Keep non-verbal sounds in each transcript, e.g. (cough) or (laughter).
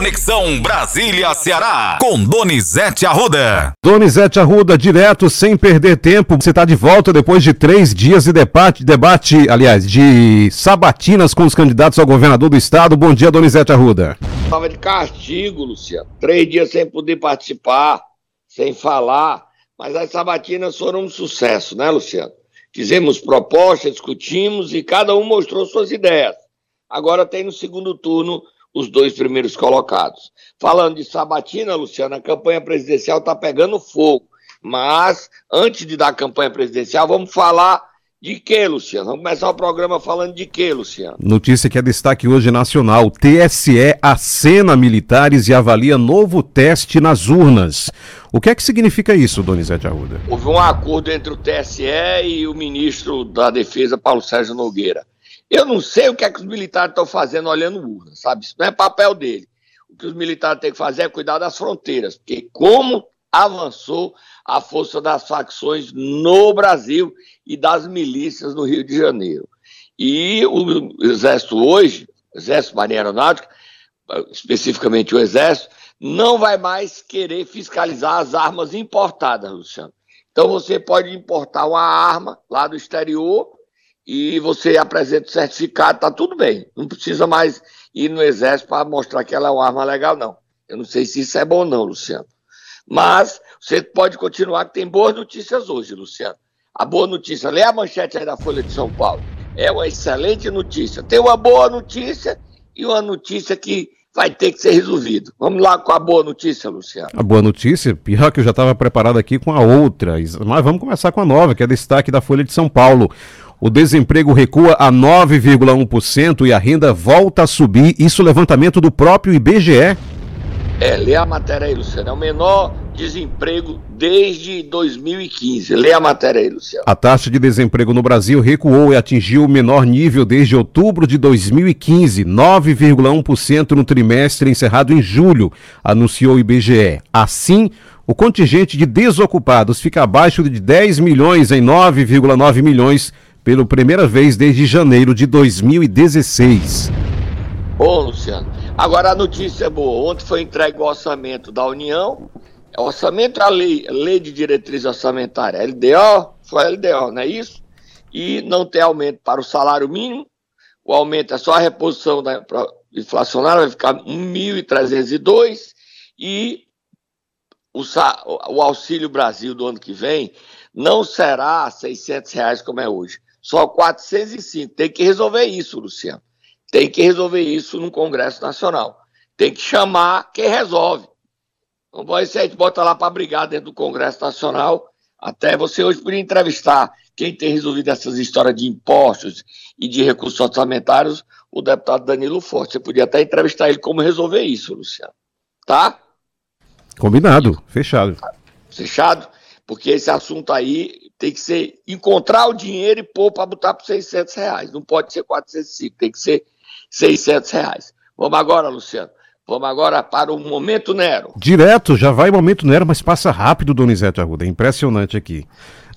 Conexão Brasília-Ceará, com Donizete Arruda. Donizete Arruda, direto, sem perder tempo. Você está de volta depois de três dias de debate, debate, aliás, de sabatinas com os candidatos ao governador do estado. Bom dia, Donizete Arruda. Estava de castigo, Luciano. Três dias sem poder participar, sem falar. Mas as sabatinas foram um sucesso, né, Luciano? Fizemos propostas, discutimos e cada um mostrou suas ideias. Agora tem no segundo turno os dois primeiros colocados. Falando de sabatina, Luciano, a campanha presidencial está pegando fogo. Mas, antes de dar a campanha presidencial, vamos falar de quê, Luciano? Vamos começar o programa falando de quê, Luciano? Notícia que é destaque hoje nacional. TSE acena militares e avalia novo teste nas urnas. O que é que significa isso, Donizete Arruda? Houve um acordo entre o TSE e o ministro da Defesa, Paulo Sérgio Nogueira. Eu não sei o que é que os militares estão fazendo olhando urna, sabe? Isso não é papel dele. O que os militares têm que fazer é cuidar das fronteiras, porque como avançou a força das facções no Brasil e das milícias no Rio de Janeiro. E o Exército hoje, Exército Marinha Aeronáutica, especificamente o Exército, não vai mais querer fiscalizar as armas importadas, Luciano. Então você pode importar uma arma lá do exterior e você apresenta o certificado, tá tudo bem. Não precisa mais ir no exército para mostrar que ela é uma arma legal, não. Eu não sei se isso é bom ou não, Luciano. Mas você pode continuar, que tem boas notícias hoje, Luciano. A boa notícia, lê a manchete aí da Folha de São Paulo. É uma excelente notícia. Tem uma boa notícia e uma notícia que vai ter que ser resolvido. Vamos lá com a boa notícia, Luciano. A boa notícia, pior que eu já estava preparado aqui com a outra, mas vamos começar com a nova, que é destaque da Folha de São Paulo. O desemprego recua a 9,1% e a renda volta a subir. Isso levantamento do próprio IBGE. É, lê a matéria aí, Luciano. É o menor desemprego desde 2015. Lê a matéria aí, Luciano. A taxa de desemprego no Brasil recuou e atingiu o menor nível desde outubro de 2015, 9,1% no trimestre encerrado em julho, anunciou o IBGE. Assim, o contingente de desocupados fica abaixo de 10 milhões em 9,9 milhões pela primeira vez desde janeiro de 2016. Ô, Luciano, agora a notícia é boa. Ontem foi entregue o orçamento da União. O orçamento é a lei, lei de diretriz orçamentária, LDO, foi LDO, não é isso? E não tem aumento para o salário mínimo. O aumento é só a reposição da inflacionária, vai ficar 1.302 e o, o Auxílio Brasil do ano que vem não será 600 reais como é hoje só 405. Tem que resolver isso, Luciano. Tem que resolver isso no Congresso Nacional. Tem que chamar quem resolve. Não pode ser a gente bota lá para brigar dentro do Congresso Nacional. Até você hoje podia entrevistar quem tem resolvido essas histórias de impostos e de recursos orçamentários, o deputado Danilo Forte. Você podia até entrevistar ele como resolver isso, Luciano. Tá? Combinado, fechado. Fechado? Porque esse assunto aí tem que ser encontrar o dinheiro e pôr para botar para 600 reais. Não pode ser 405, tem que ser 600 reais. Vamos agora, Luciano. Vamos agora para o Momento Nero. Direto, já vai o Momento Nero, mas passa rápido, Donizete Arruda. É impressionante aqui.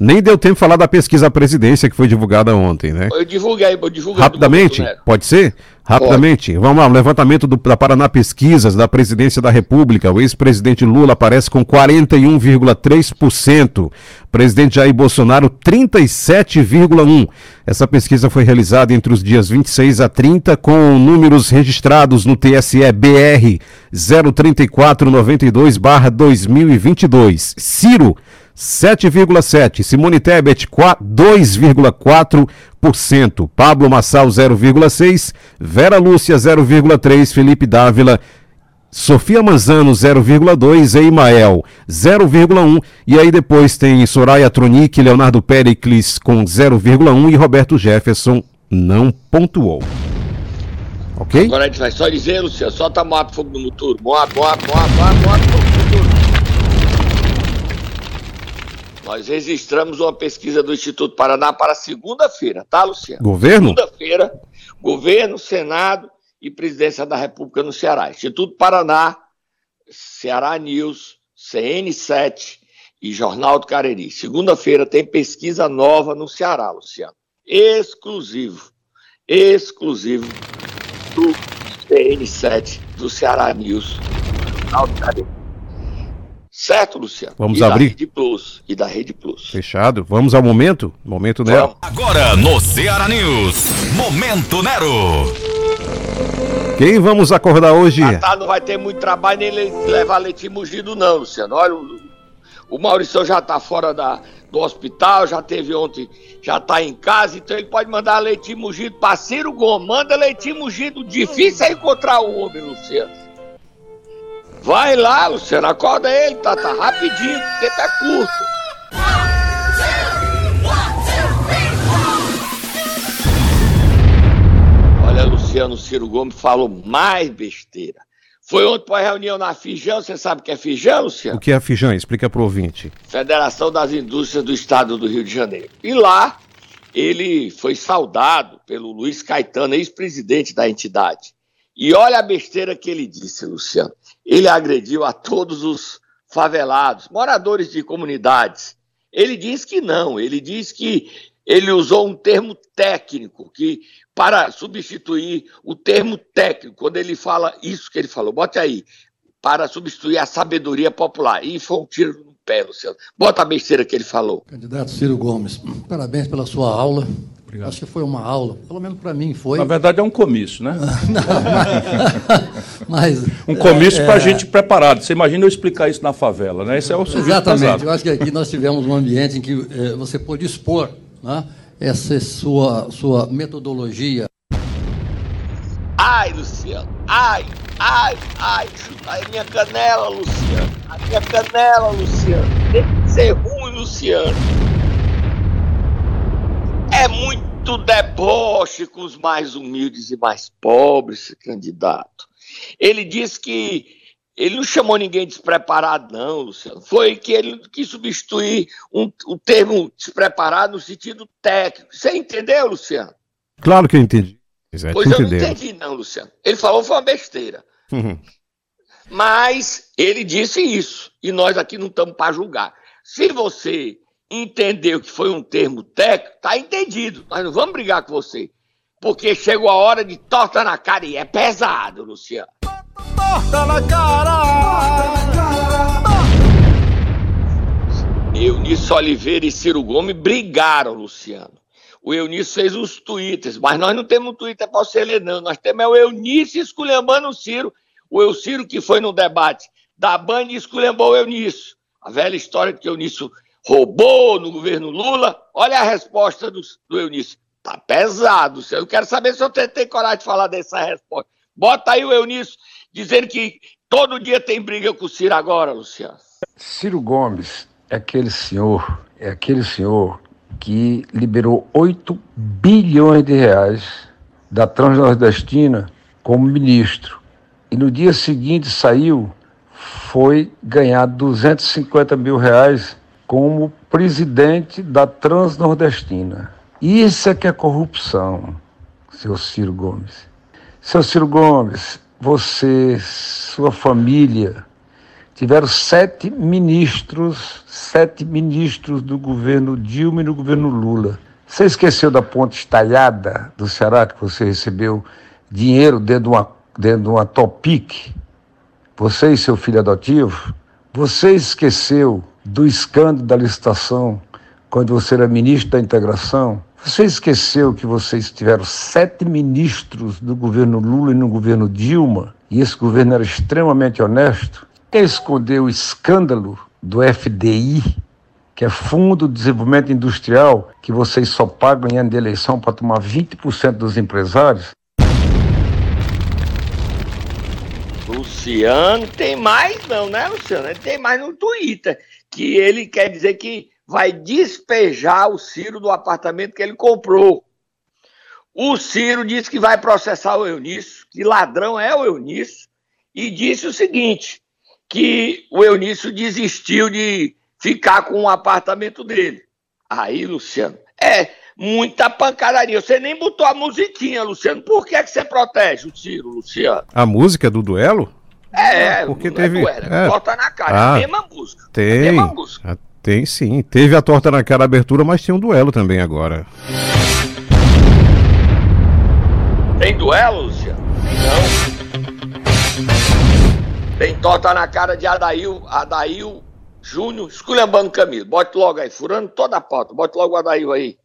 Nem deu tempo de falar da pesquisa à presidência que foi divulgada ontem, né? Eu divulguei, eu divulguei. Rapidamente, pode ser? Rapidamente, Pode. vamos lá, o levantamento do, da Paraná Pesquisas da presidência da República. O ex-presidente Lula aparece com 41,3%. Presidente Jair Bolsonaro, 37,1%. Essa pesquisa foi realizada entre os dias 26 a 30, com números registrados no TSE BR 03492-2022. Ciro, 7,7%. Simone Tebet, 2,4%. Pablo Massal, 0,6%. Vera Lúcia, 0,3%. Felipe Dávila, Sofia Manzano 0,2, Eimael 0,1 e aí depois tem Soraya Tronic, Leonardo Pericles com 0,1 e Roberto Jefferson não pontuou. Ok? Agora a gente vai só dizer, Luciano, solta moto fogo no. Moto, moto, moto, moto, moto, fogo no motor. Nós registramos uma pesquisa do Instituto Paraná para segunda-feira, tá, Luciano? Governo? Segunda-feira, governo, Senado e presidência da República no Ceará. Instituto Paraná, Ceará News, CN7 e Jornal do Cariri. Segunda-feira tem pesquisa nova no Ceará, Luciano. Exclusivo. Exclusivo do CN7 do Ceará News. Certo, Luciano? Vamos e abrir? Da Rede Plus, e da Rede Plus. Fechado. Vamos ao momento? Momento Nero. Agora no Ceará News. Momento Nero. Quem vamos acordar hoje? Ah, tá, não vai ter muito trabalho nem le- levar leite mugido, não, Luciano. Olha, o, o Maurício já tá fora da, do hospital, já teve ontem, já tá em casa, então ele pode mandar leite mugido pra Ciro Gomes. Manda leite mugido. Difícil é encontrar o homem, Luciano. Vai lá, Luciano, acorda ele, tá, tá rapidinho, o tempo é curto. Olha, Luciano Ciro Gomes falou mais besteira. Foi ontem para a reunião na Fijão, você sabe o que é Fijão, Luciano? O que é Fijão? Explica pro ouvinte. Federação das Indústrias do Estado do Rio de Janeiro. E lá ele foi saudado pelo Luiz Caetano, ex-presidente da entidade. E olha a besteira que ele disse, Luciano. Ele agrediu a todos os favelados, moradores de comunidades. Ele diz que não, ele diz que ele usou um termo técnico que para substituir o termo técnico, quando ele fala isso que ele falou, bote aí, para substituir a sabedoria popular. E foi um tiro no pé, Luciano. Bota a besteira que ele falou. Candidato Ciro Gomes, parabéns pela sua aula. Acho que foi uma aula, pelo menos para mim foi. Na verdade é um comício, né? (laughs) Mas (laughs) Um comício é, para gente preparado. Você imagina eu explicar isso na favela, né? Esse é o serviço Exatamente. pesado. Eu acho que aqui nós tivemos um ambiente em que eh, você pôde expor né, essa sua, sua metodologia. Ai, Luciano, ai, ai, ai, chuta a minha canela, Luciano. A minha canela, Luciano. Tem que ser ruim, Luciano. É muito deboche com os mais humildes e mais pobres, esse candidato. Ele disse que ele não chamou ninguém despreparado, não, Luciano. Foi que ele quis substituir um, o termo despreparado no sentido técnico. Você entendeu, Luciano? Claro que eu entendi. Zé, Pois tô eu não entendi, não, Luciano. Ele falou foi uma besteira. Uhum. Mas ele disse isso. E nós aqui não estamos para julgar. Se você entendeu que foi um termo técnico, tá entendido. Nós não vamos brigar com você. Porque chegou a hora de torta na cara e é pesado, Luciano. Eunício Oliveira e Ciro Gomes brigaram, Luciano. O Eunício fez os twitters, mas nós não temos um twitter para você ler, não. Nós temos é o Eunício esculhambando o Ciro. O Eu Ciro que foi no debate da Band e esculhambou o Eunício. A velha história de que o Eunício roubou no governo Lula. Olha a resposta do, do Eunício. Tá pesado. Eu quero saber se você tem coragem de falar dessa resposta. Bota aí o Eunício dizendo que todo dia tem briga com o Ciro agora, Luciano. Ciro Gomes é aquele senhor, é aquele senhor que liberou 8 bilhões de reais da Transnordestina como ministro. E no dia seguinte saiu, foi ganhar 250 mil reais como presidente da Transnordestina. Isso é que é corrupção, seu Ciro Gomes. Seu Ciro Gomes, você, sua família, tiveram sete ministros, sete ministros do governo Dilma e do governo Lula. Você esqueceu da ponte estalhada do Ceará, que você recebeu dinheiro dentro de uma, dentro de uma Topic? Você e seu filho adotivo? Você esqueceu do escândalo da licitação quando você era ministro da integração? Você esqueceu que vocês tiveram sete ministros do governo Lula e no governo Dilma, e esse governo era extremamente honesto? Quer esconder o escândalo do FDI, que é Fundo de Desenvolvimento Industrial, que vocês só pagam em ano de eleição para tomar 20% dos empresários? Luciano tem mais não, né, Luciano? Tem mais no Twitter, que ele quer dizer que vai despejar o Ciro do apartamento que ele comprou. O Ciro disse que vai processar o Eunício, que ladrão é o Eunício, e disse o seguinte, que o Eunício desistiu de ficar com o apartamento dele. Aí, Luciano, é muita pancadaria. Você nem botou a musiquinha, Luciano. Por que, é que você protege o Ciro, Luciano? A música do duelo? É, Porque não teve- É, é. é. Torta na cara, Ah, é a mesma música. Tem. É a mesma música. Ah, Tem sim. Teve a torta na cara abertura, mas tem um duelo também agora. Tem duelo, Luciano? Não. Tem torta na cara de Adail, Adail Júnior, esculhambando Camilo. Bote logo aí, furando toda a pauta. Bote logo o Adail aí.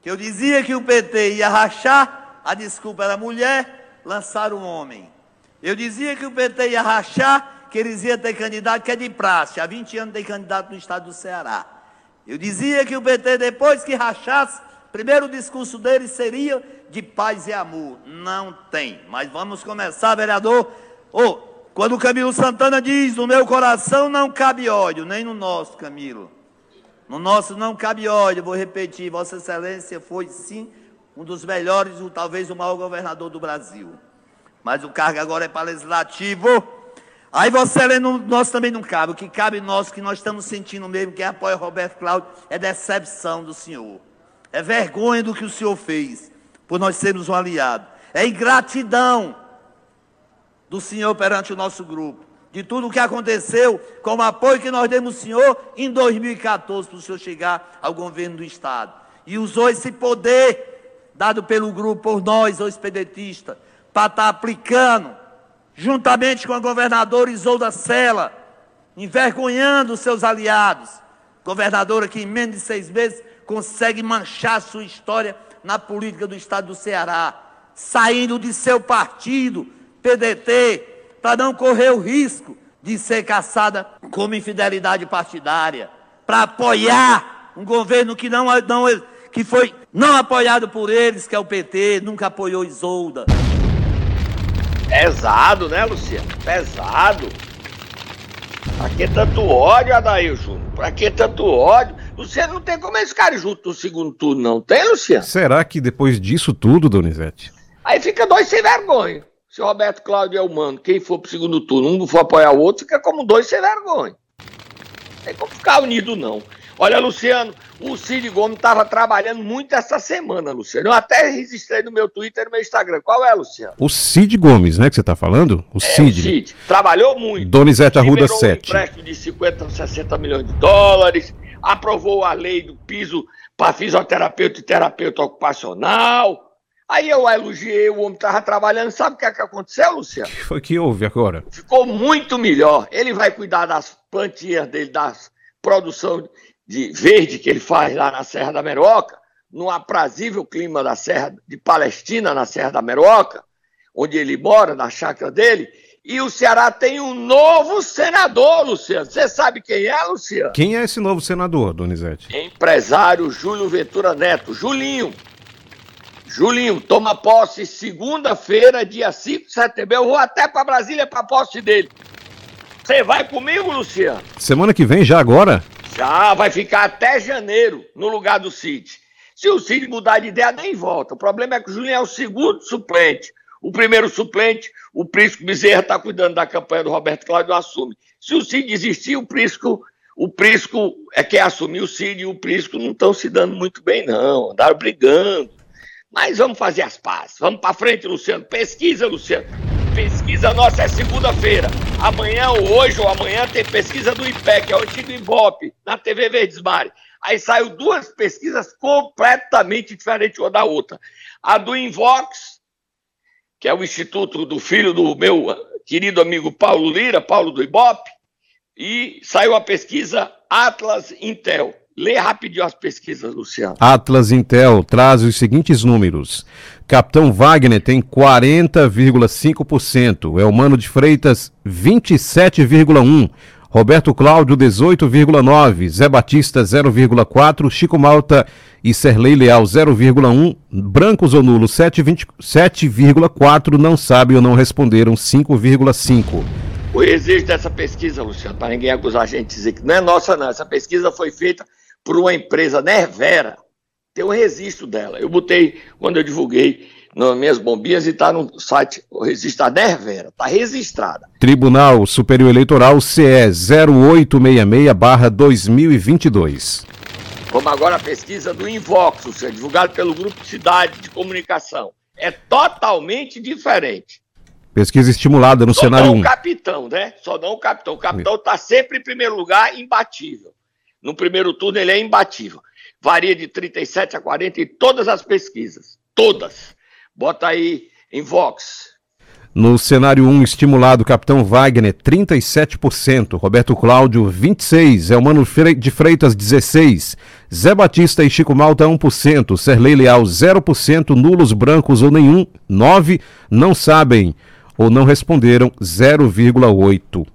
Que eu dizia que o PT ia rachar, a desculpa era mulher, lançaram um homem. Eu dizia que o PT ia rachar, que eles iam ter candidato que é de praxe. Há 20 anos tem candidato no estado do Ceará. Eu dizia que o PT, depois que rachasse, primeiro discurso dele seria de paz e amor. Não tem. Mas vamos começar, vereador. Oh, quando o Camilo Santana diz, no meu coração não cabe ódio, nem no nosso, Camilo. No nosso não cabe ódio, vou repetir, Vossa Excelência foi sim um dos melhores, ou talvez o maior governador do Brasil. Mas o cargo agora é para legislativo. Aí você lendo, nós também não cabe. O que cabe nós, que nós estamos sentindo mesmo, que apoia Roberto Cláudio, é decepção do senhor. É vergonha do que o senhor fez, por nós sermos um aliado. É ingratidão do senhor perante o nosso grupo. De tudo o que aconteceu, com o apoio que nós demos ao senhor em 2014, para o senhor chegar ao governo do Estado. E usou esse poder dado pelo grupo, por nós, os pedetistas, para estar tá aplicando juntamente com a governadora Isolda Sela, envergonhando seus aliados. Governadora que em menos de seis meses consegue manchar sua história na política do estado do Ceará, saindo de seu partido, PDT, para não correr o risco de ser caçada como infidelidade partidária, para apoiar um governo que não, não que foi não apoiado por eles, que é o PT, nunca apoiou Isolda. Pesado, né, Luciano? Pesado. Pra que tanto ódio, Adair Júnior? Pra que tanto ódio? Luciano, não tem como eles ficarem juntos no segundo turno, não tem, Luciano? Será que depois disso tudo, Donizete? Aí fica dois sem vergonha. Se o Roberto Cláudio é humano, quem for pro segundo turno, um for apoiar o outro, fica como dois sem vergonha. Não tem como ficar unido, não. Olha, Luciano, o Cid Gomes estava trabalhando muito essa semana, Luciano. Eu até registrei no meu Twitter e no meu Instagram. Qual é, Luciano? O Cid Gomes, né, que você está falando? O é, Cid. O Cid. Trabalhou muito. Donizete Arruda 7. Um empréstimo de 50, 60 milhões de dólares. Aprovou a lei do piso para fisioterapeuta e terapeuta ocupacional. Aí eu elogiei, o homem estava trabalhando. Sabe o que, é que aconteceu, Luciano? O que foi que houve agora? Ficou muito melhor. Ele vai cuidar das plantinhas dele, das produção de verde que ele faz lá na Serra da Meroca, no aprazível clima da Serra de Palestina, na Serra da Meroca, onde ele mora, na chácara dele, e o Ceará tem um novo senador, Luciano. Você sabe quem é, Luciano? Quem é esse novo senador, Donizete? Empresário Júlio Ventura Neto, Julinho. Julinho, toma posse segunda-feira, dia 5 de setembro. Eu vou até para Brasília para posse dele. Você vai comigo, Luciano? Semana que vem, já agora? Já vai ficar até janeiro no lugar do Cid. Se o Cid mudar de ideia, nem volta. O problema é que o Julinho é o segundo suplente. O primeiro suplente, o Prisco Bezerra está cuidando da campanha do Roberto Cláudio assume. Se o Cid desistir, o Prisco, o Prisco é quem assumiu o Cid e o Prisco não estão se dando muito bem, não. Andaram brigando. Mas vamos fazer as pazes. Vamos para frente, Luciano. Pesquisa, Luciano. Pesquisa nossa é segunda-feira. Amanhã ou hoje ou amanhã tem pesquisa do IPEC, é o antigo Ibope, na TV Verdes Mare. Aí saiu duas pesquisas completamente diferentes uma da outra. A do Invox, que é o instituto do filho do meu querido amigo Paulo Lira, Paulo do Ibope, e saiu a pesquisa Atlas Intel. Lê rapidinho as pesquisas, Luciano. Atlas Intel traz os seguintes números. Capitão Wagner tem 40,5%. Elmano de Freitas, 27,1%. Roberto Cláudio, 18,9%. Zé Batista, 0,4%. Chico Malta e Serlei Leal, 0,1%. Brancos ou nulos, 7,4%. Não sabem ou não responderam, 5,5%. O registro dessa pesquisa, Luciano, para ninguém acusar a gente de dizer que não é nossa, não. Essa pesquisa foi feita por uma empresa Nervera. Tem um registro dela. Eu botei quando eu divulguei nas minhas bombinhas e está no site, o registro da Nervera, está registrada. Tribunal Superior Eleitoral CE 0866-2022. Vamos agora à pesquisa do Invox, ou seja, divulgado pelo Grupo Cidade de Comunicação. É totalmente diferente. Pesquisa estimulada no Só cenário não 1. o capitão, né? Só não o capitão. O capitão está sempre em primeiro lugar, imbatível. No primeiro turno ele é imbatível. Varia de 37 a 40 em todas as pesquisas. Todas. Bota aí em Vox. No cenário 1, estimulado, Capitão Wagner, 37%. Roberto Cláudio, 26%. Elmano de Freitas, 16%. Zé Batista e Chico Malta, 1%. Serlei Leal, 0%. Nulos brancos ou nenhum, 9%. Não sabem ou não responderam, 0,8%.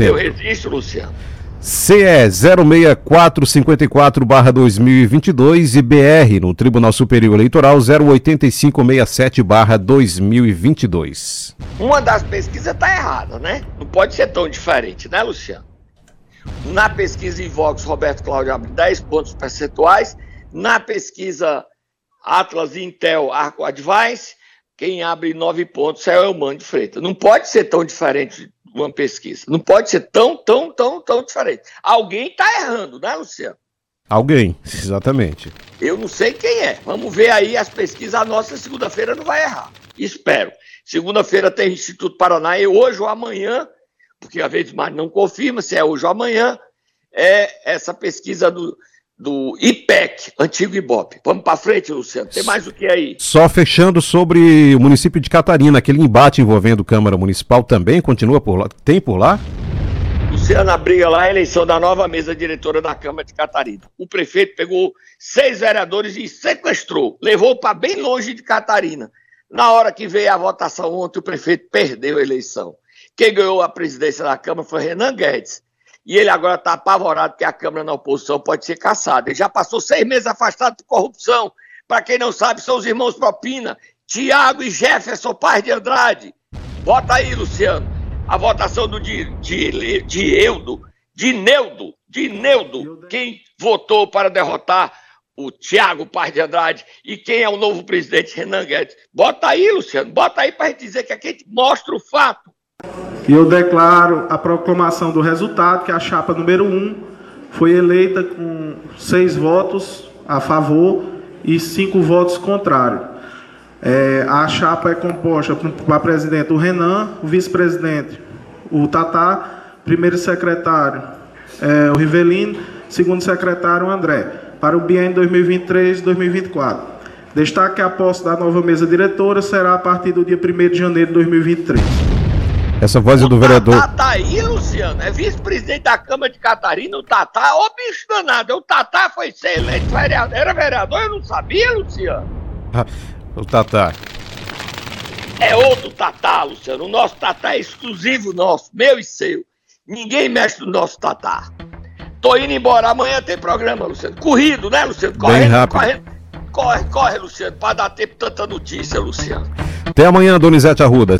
Eu resisto, Luciano. CE 06454-2022 e BR no Tribunal Superior Eleitoral 08567-2022. Uma das pesquisas está errada, né? Não pode ser tão diferente, né, Luciano? Na pesquisa Invox, Roberto Cláudio abre 10 pontos percentuais. Na pesquisa Atlas Intel Arco Advice, quem abre 9 pontos é o Elman de Freitas. Não pode ser tão diferente uma pesquisa. Não pode ser tão, tão, tão, tão diferente. Alguém está errando, né, Luciano? Alguém, exatamente. Eu não sei quem é. Vamos ver aí as pesquisas. A nossa segunda-feira não vai errar. Espero. Segunda-feira tem Instituto Paraná e hoje ou amanhã, porque às vezes mais não confirma se é hoje ou amanhã, é essa pesquisa do, do IPEC, antigo IBOP. Vamos para frente, Luciano. Tem mais o que aí? Só fechando sobre o município de Catarina, aquele embate envolvendo Câmara Municipal também continua por lá? Tem por lá? Luciano, a briga lá é a eleição da nova mesa diretora da Câmara de Catarina. O prefeito pegou seis vereadores e sequestrou, levou para bem longe de Catarina. Na hora que veio a votação ontem, o prefeito perdeu a eleição. Quem ganhou a presidência da Câmara foi Renan Guedes e ele agora está apavorado que a Câmara na oposição pode ser caçada. Ele já passou seis meses afastado de corrupção. Para quem não sabe, são os irmãos Propina, Tiago e Jefferson Paz de Andrade. Bota aí, Luciano, a votação do de, de, de Eudo, de Neudo, de Neudo, quem votou para derrotar o Tiago Paz de Andrade e quem é o novo presidente Renan Guedes. Bota aí, Luciano, bota aí para a gente dizer que aqui a gente mostra o fato. E eu declaro a proclamação do resultado, que a chapa número 1 foi eleita com seis votos a favor e cinco votos contrários. É, a chapa é composta para presidente o Renan, o vice-presidente o Tatá, primeiro secretário é, o Rivelino, segundo secretário o André, para o biênio 2023-2024. Destaque que a posse da nova mesa diretora será a partir do dia 1 de janeiro de 2023. Essa voz é do vereador. O Tatá aí, Luciano, é vice-presidente da Câmara de Catarina, o Tatá, ô bicho danado, o Tatá foi ser eleito vereador, era vereador, eu não sabia, Luciano. Ah, o Tatá. É outro Tatá, Luciano, o nosso Tatá é exclusivo nosso, meu e seu. Ninguém mexe no nosso Tatá. Tô indo embora, amanhã tem programa, Luciano. Corrido, né, Luciano? Correndo, Bem rápido. Correndo, corre, corre, Luciano, para dar tempo tanta notícia, Luciano. Até amanhã, Donizete Arruda.